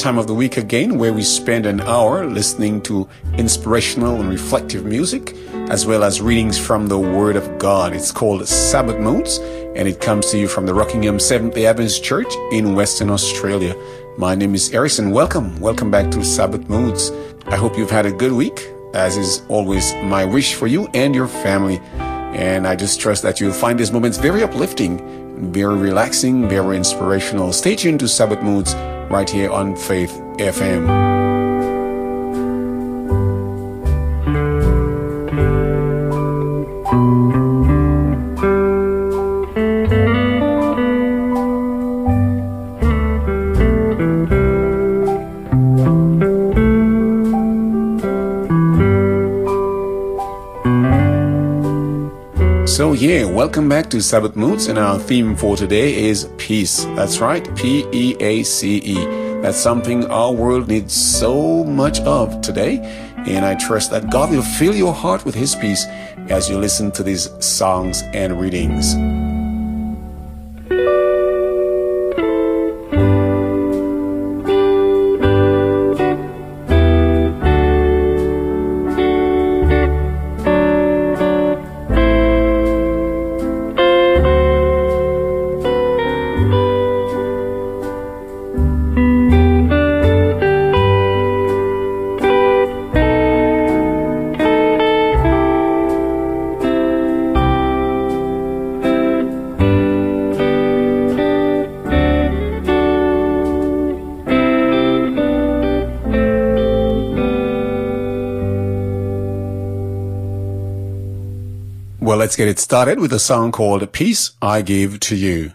time of the week again where we spend an hour listening to inspirational and reflective music as well as readings from the Word of God. It's called Sabbath Moods and it comes to you from the Rockingham Seventh day Adventist Church in Western Australia. My name is Erison. Welcome. Welcome back to Sabbath Moods. I hope you've had a good week, as is always my wish for you and your family. And I just trust that you'll find these moments very uplifting, very relaxing, very inspirational. Stay tuned to Sabbath Moods right here on Faith FM. Back to Sabbath Moods and our theme for today is peace. That's right, P-E-A-C-E. That's something our world needs so much of today. And I trust that God will fill your heart with his peace as you listen to these songs and readings. Let's get it started with a song called Peace I Give to You.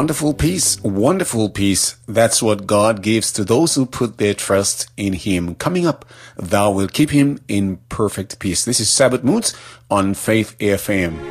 Wonderful peace, wonderful peace. That's what God gives to those who put their trust in Him. Coming up, thou will keep him in perfect peace. This is Sabbath Moods on Faith FM.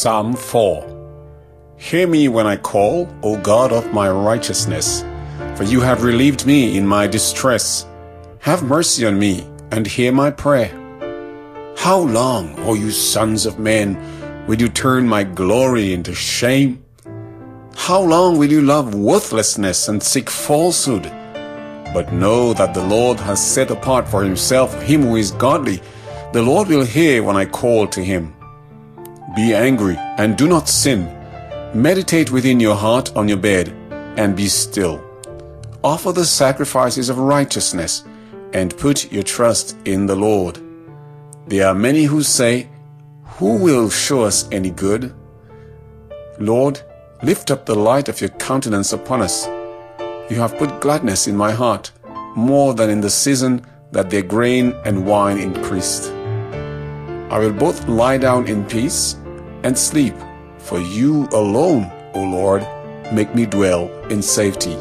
Psalm 4 Hear me when I call, O God of my righteousness, for you have relieved me in my distress. Have mercy on me and hear my prayer. How long, O you sons of men, will you turn my glory into shame? How long will you love worthlessness and seek falsehood? But know that the Lord has set apart for himself him who is godly. The Lord will hear when I call to him. Be angry and do not sin. Meditate within your heart on your bed and be still. Offer the sacrifices of righteousness and put your trust in the Lord. There are many who say, Who will show us any good? Lord, lift up the light of your countenance upon us. You have put gladness in my heart, more than in the season that their grain and wine increased. I will both lie down in peace and sleep. For you alone, O Lord, make me dwell in safety.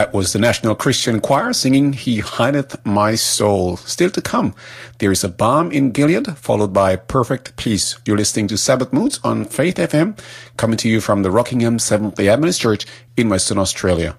That was the National Christian Choir singing He Hideth My Soul. Still to come, there is a balm in Gilead, followed by Perfect Peace. You're listening to Sabbath Moods on Faith FM, coming to you from the Rockingham Seventh-day Adventist Church in Western Australia.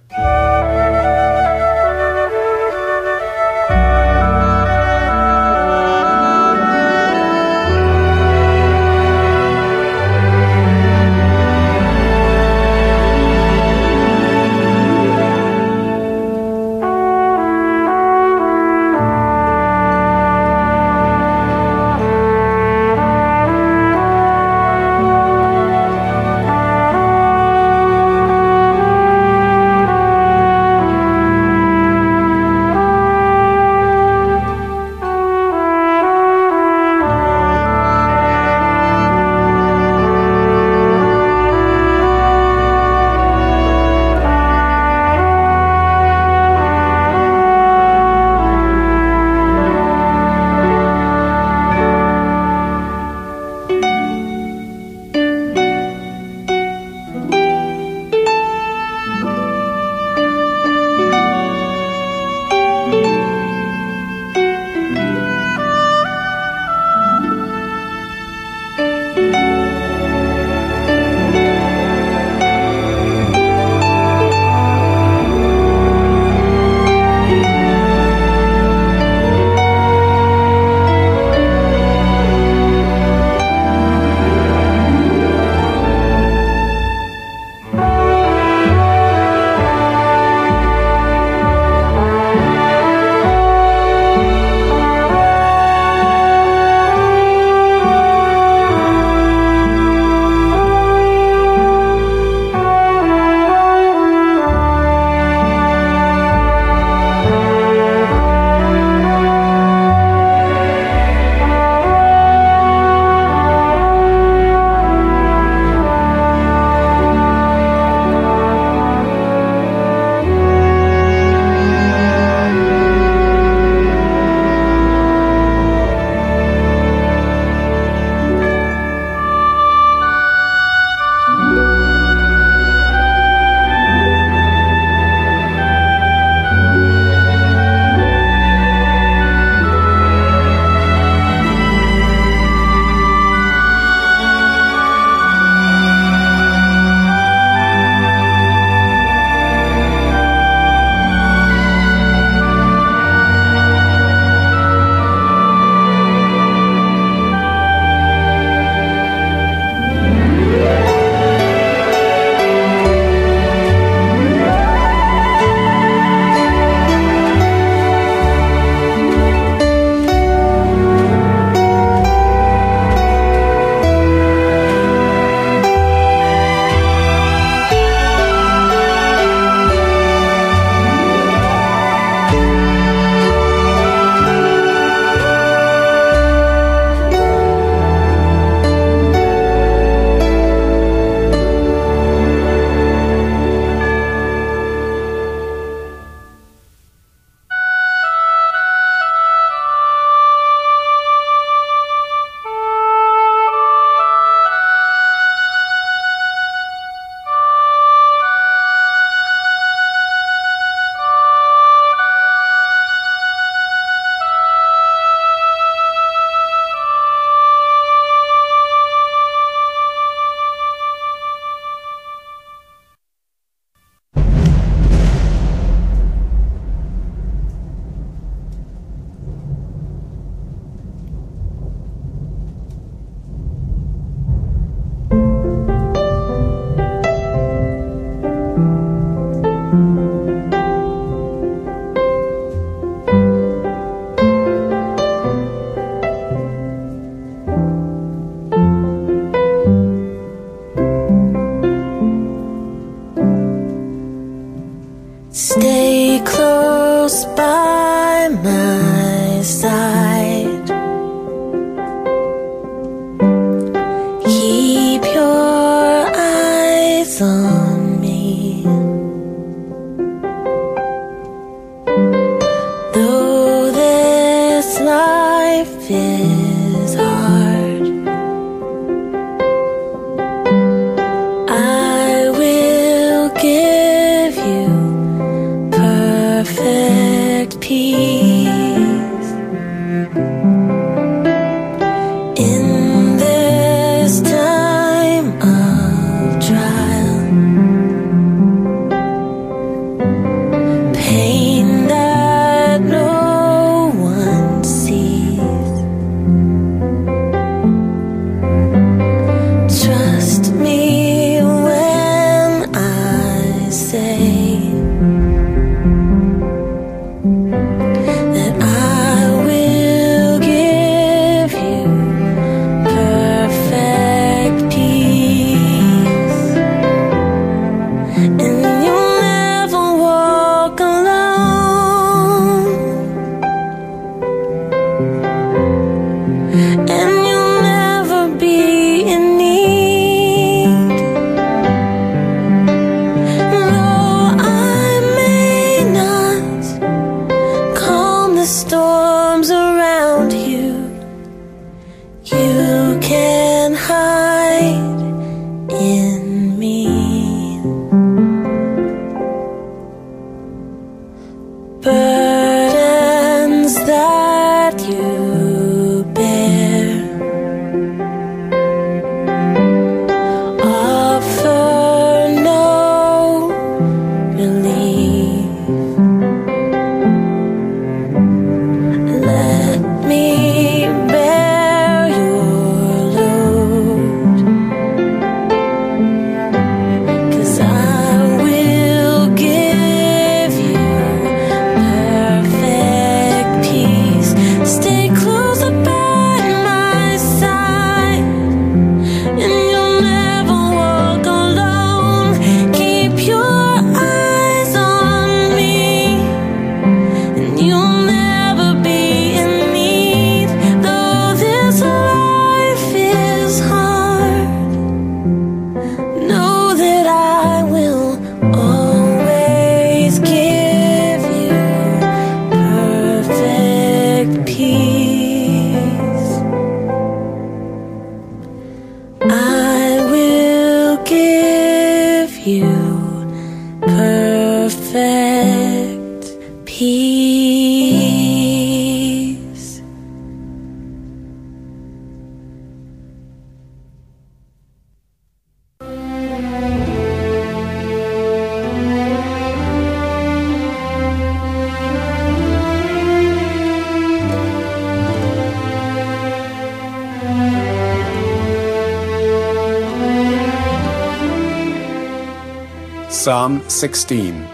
Psalm 16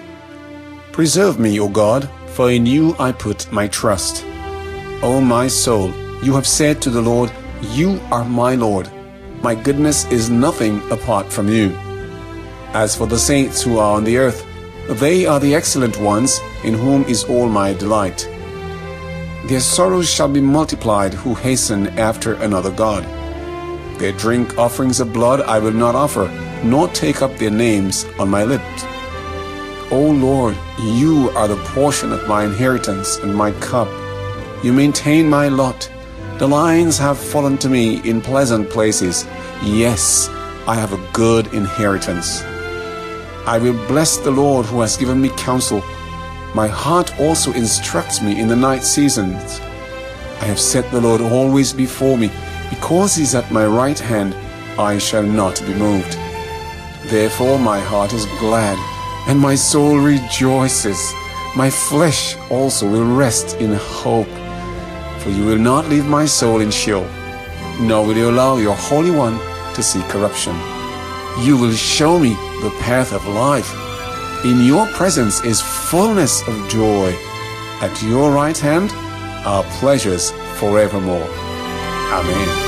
Preserve me, O God, for in you I put my trust. O my soul, you have said to the Lord, You are my Lord. My goodness is nothing apart from you. As for the saints who are on the earth, they are the excellent ones, in whom is all my delight. Their sorrows shall be multiplied who hasten after another God. Their drink offerings of blood I will not offer nor take up their names on my lips. O Lord, you are the portion of my inheritance and my cup. You maintain my lot. The lines have fallen to me in pleasant places. Yes, I have a good inheritance. I will bless the Lord who has given me counsel. My heart also instructs me in the night seasons. I have set the Lord always before me. Because he is at my right hand, I shall not be moved. Therefore my heart is glad, and my soul rejoices. My flesh also will rest in hope. For you will not leave my soul in Sheol, nor will you allow your Holy One to see corruption. You will show me the path of life. In your presence is fullness of joy. At your right hand are pleasures forevermore. Amen.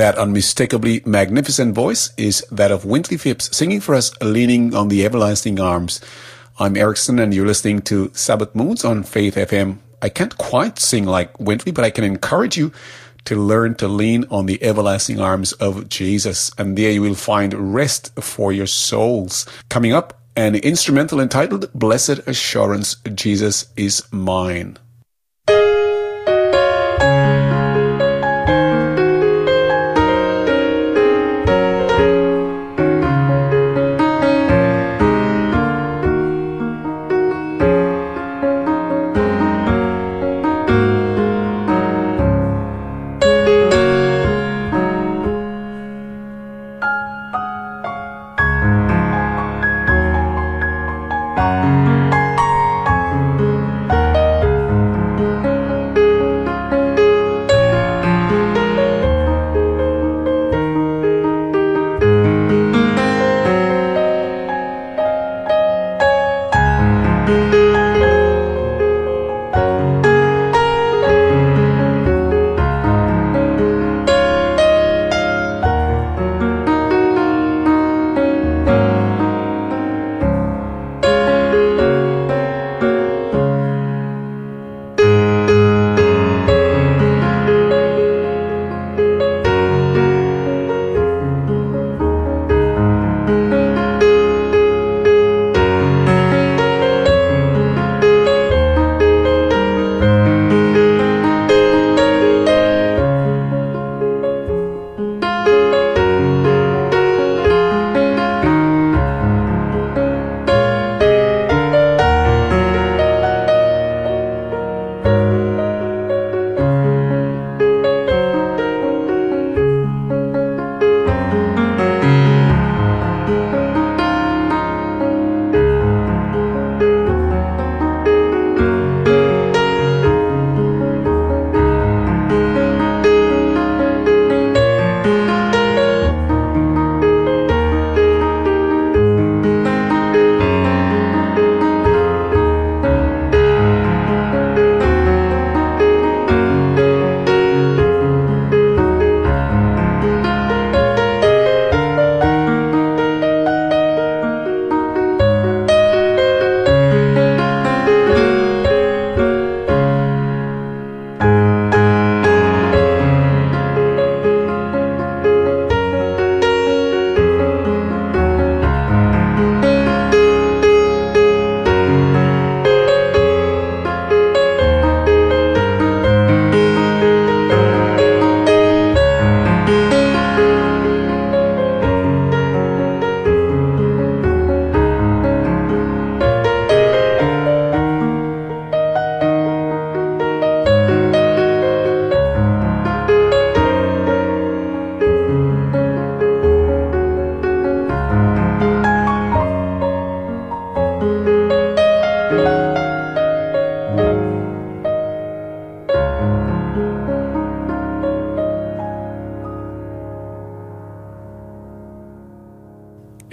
Unmistakably magnificent voice is that of Wintley Phipps singing for us Leaning on the Everlasting Arms. I'm Erickson and you're listening to Sabbath Moods on Faith FM. I can't quite sing like Wintley, but I can encourage you to learn to lean on the everlasting arms of Jesus. And there you will find rest for your souls. Coming up, an instrumental entitled Blessed Assurance, Jesus is Mine.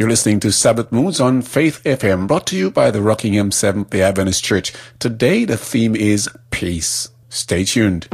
You're listening to Sabbath Moods on Faith FM, brought to you by the Rockingham Seventh day Adventist Church. Today, the theme is peace. Stay tuned.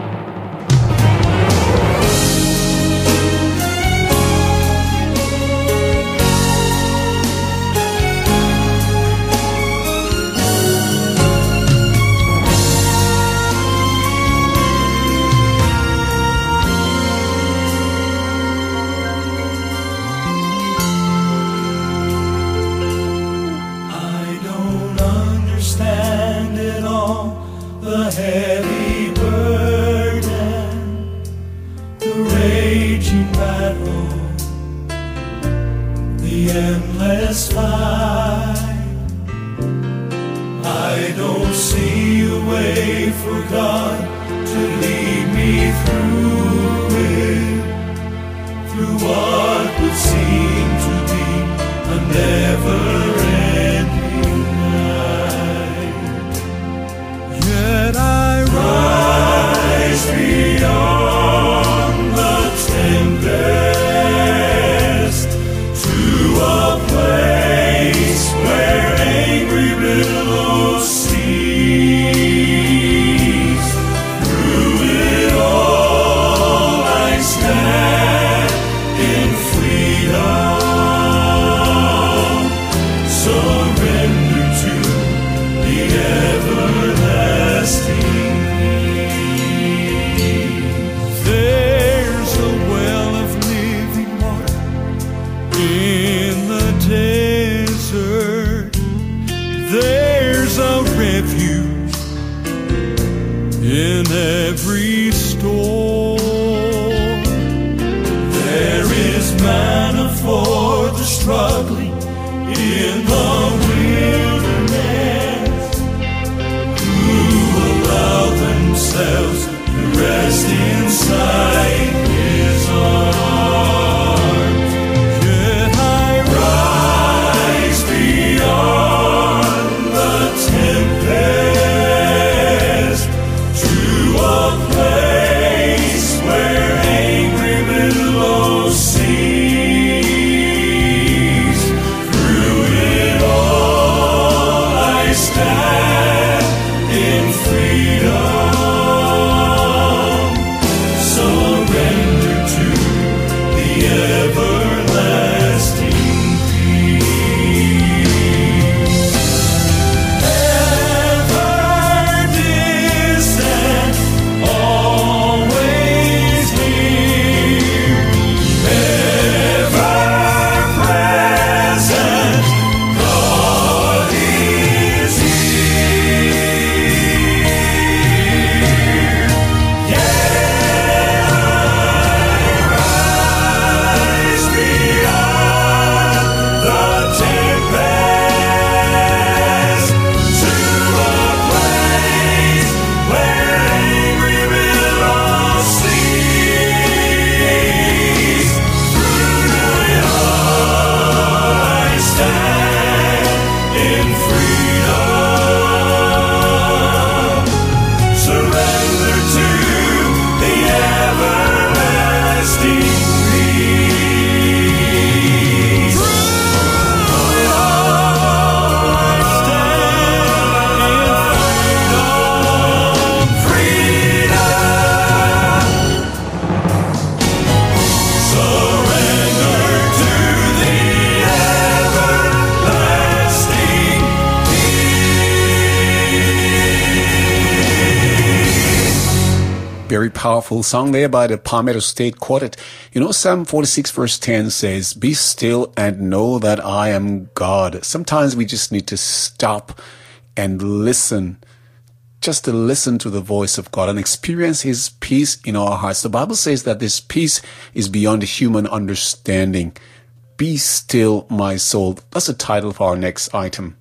Struggling in the powerful song there by the Palmetto State Quartet. You know, Psalm 46 verse 10 says, Be still and know that I am God. Sometimes we just need to stop and listen, just to listen to the voice of God and experience His peace in our hearts. The Bible says that this peace is beyond human understanding. Be still, my soul. That's the title of our next item.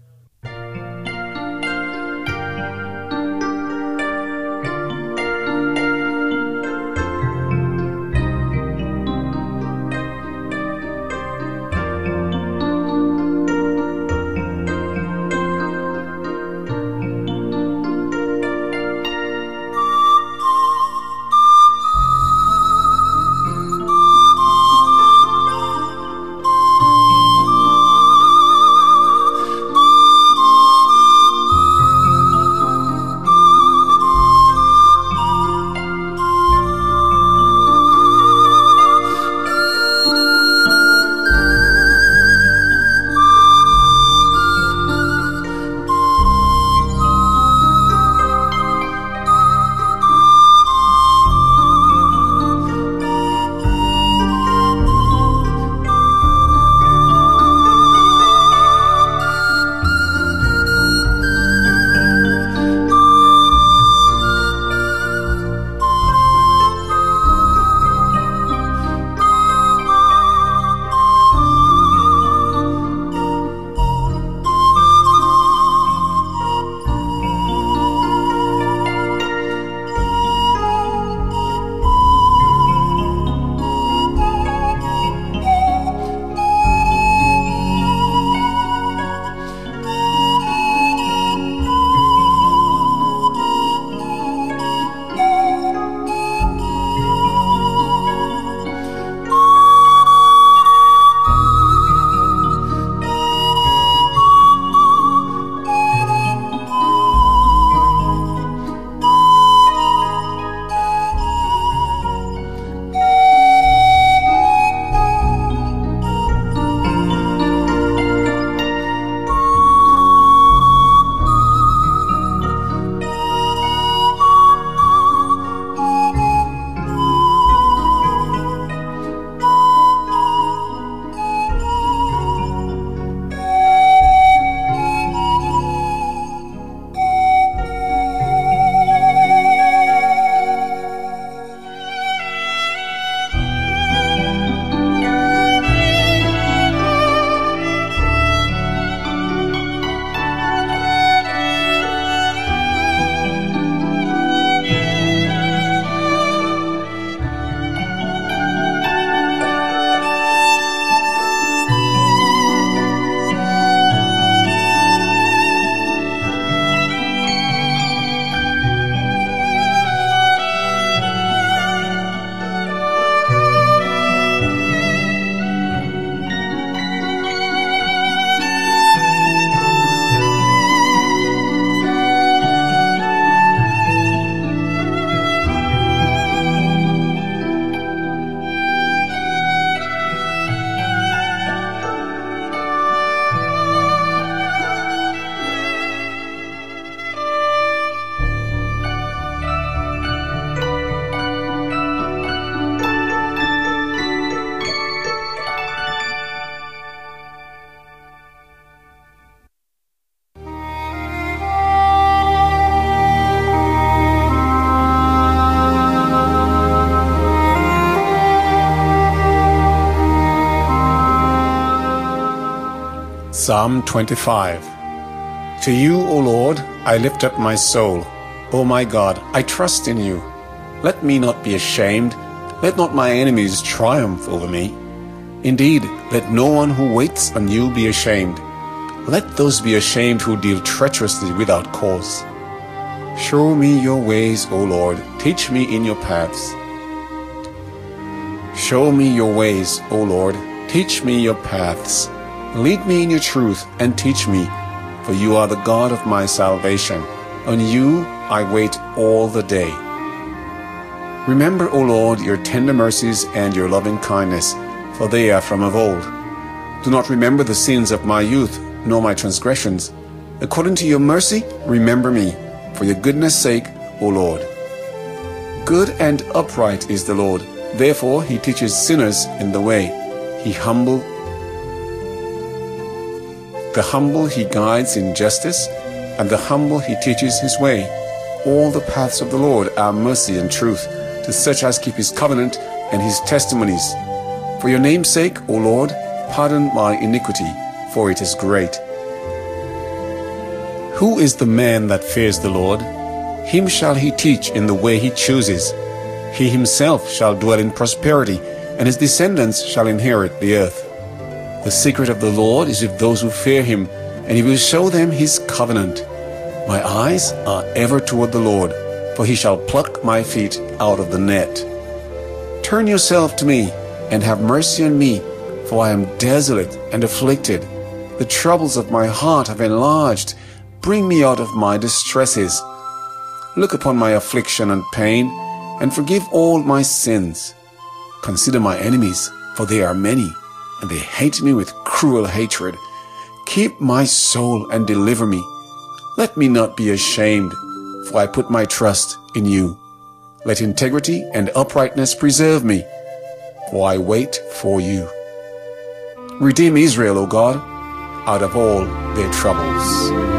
Psalm 25 To you, O Lord, I lift up my soul. O my God, I trust in you. Let me not be ashamed. Let not my enemies triumph over me. Indeed, let no one who waits on you be ashamed. Let those be ashamed who deal treacherously without cause. Show me your ways, O Lord. Teach me in your paths. Show me your ways, O Lord. Teach me your paths. Lead me in your truth and teach me, for you are the God of my salvation. On you I wait all the day. Remember, O Lord, your tender mercies and your loving kindness, for they are from of old. Do not remember the sins of my youth, nor my transgressions. According to your mercy, remember me, for your goodness' sake, O Lord. Good and upright is the Lord. Therefore he teaches sinners in the way. He humble the humble he guides in justice, and the humble he teaches his way. All the paths of the Lord are mercy and truth to such as keep his covenant and his testimonies. For your name's sake, O Lord, pardon my iniquity, for it is great. Who is the man that fears the Lord? Him shall he teach in the way he chooses. He himself shall dwell in prosperity, and his descendants shall inherit the earth. The secret of the Lord is with those who fear him, and he will show them his covenant. My eyes are ever toward the Lord, for he shall pluck my feet out of the net. Turn yourself to me, and have mercy on me, for I am desolate and afflicted. The troubles of my heart have enlarged. Bring me out of my distresses. Look upon my affliction and pain, and forgive all my sins. Consider my enemies, for they are many and they hate me with cruel hatred. Keep my soul and deliver me. Let me not be ashamed, for I put my trust in you. Let integrity and uprightness preserve me, for I wait for you. Redeem Israel, O God, out of all their troubles.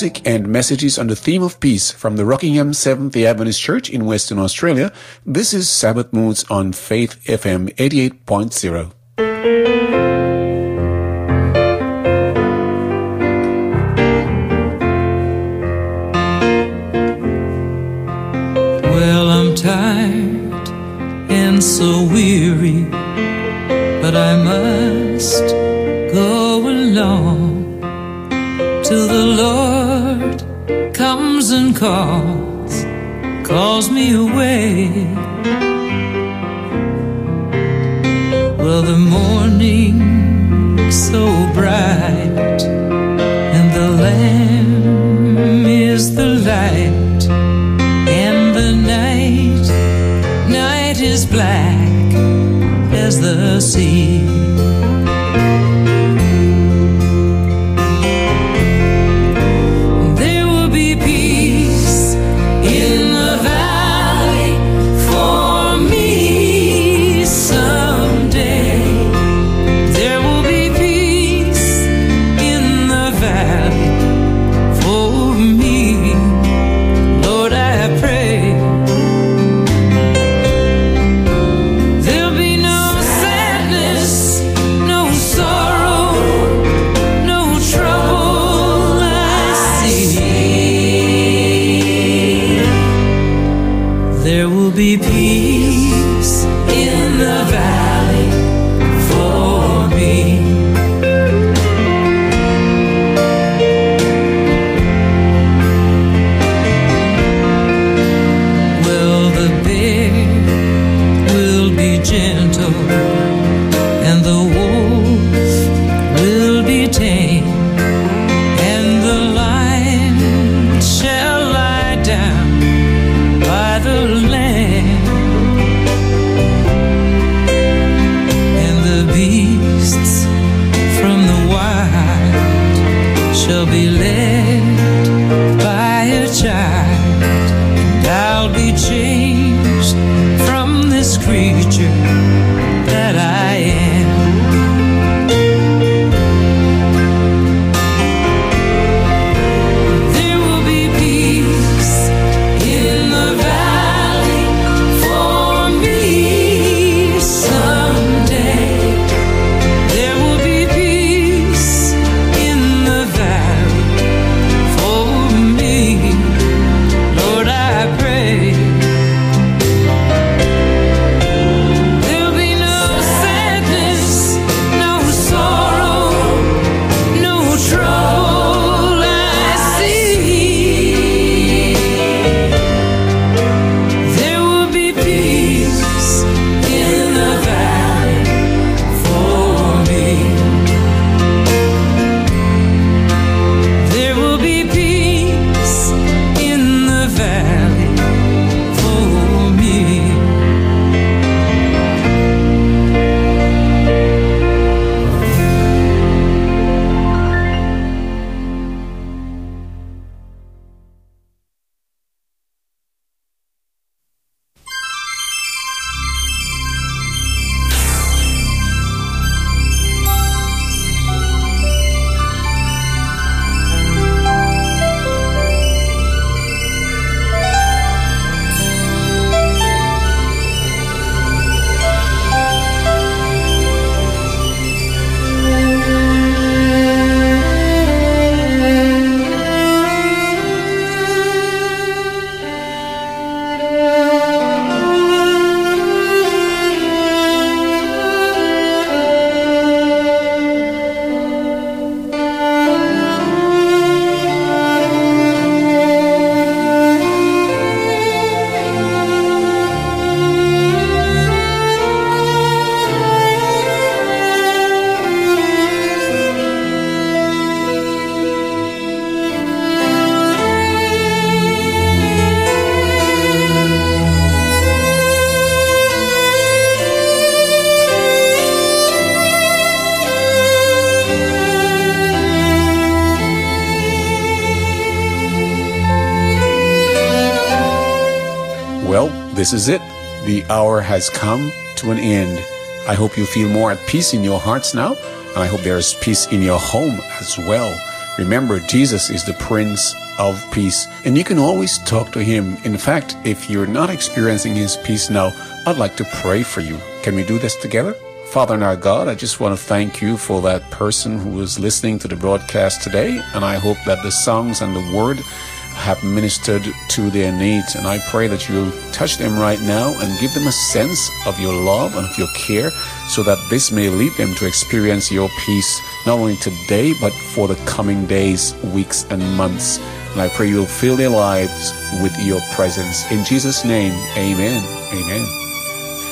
music and messages on the theme of peace from the Rockingham Seventh-day Adventist Church in Western Australia, this is Sabbath Moods on Faith FM 88.0. Well, I'm tired and so weary, but I must calls, calls me away. Well, the morning so bright, and the lamb is the light, and the night, night is black as the sea. This is it. The hour has come to an end. I hope you feel more at peace in your hearts now, and I hope there is peace in your home as well. Remember, Jesus is the Prince of Peace, and you can always talk to Him. In fact, if you're not experiencing His peace now, I'd like to pray for you. Can we do this together? Father and our God, I just want to thank you for that person who is listening to the broadcast today, and I hope that the songs and the word have ministered to their needs. And I pray that you'll touch them right now and give them a sense of your love and of your care so that this may lead them to experience your peace, not only today, but for the coming days, weeks, and months. And I pray you'll fill their lives with your presence. In Jesus' name, amen. Amen.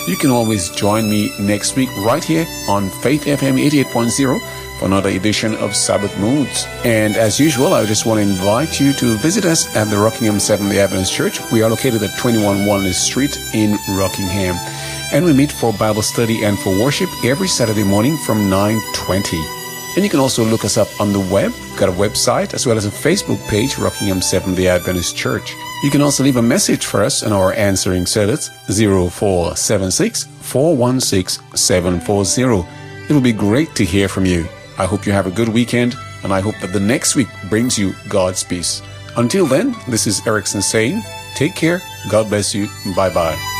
You can always join me next week right here on Faith FM 88.0 for another edition of Sabbath Moods. And as usual, I just want to invite you to visit us at the Rockingham Seventh-day Adventist Church. We are located at 21 Walnut Street in Rockingham. And we meet for Bible study and for worship every Saturday morning from 9.20. And you can also look us up on the web. We've got a website as well as a Facebook page, Rockingham Seventh-day Adventist Church. You can also leave a message for us on our answering service 0476 416 740. It will be great to hear from you. I hope you have a good weekend, and I hope that the next week brings you God's peace. Until then, this is Erickson saying, take care, God bless you, bye bye.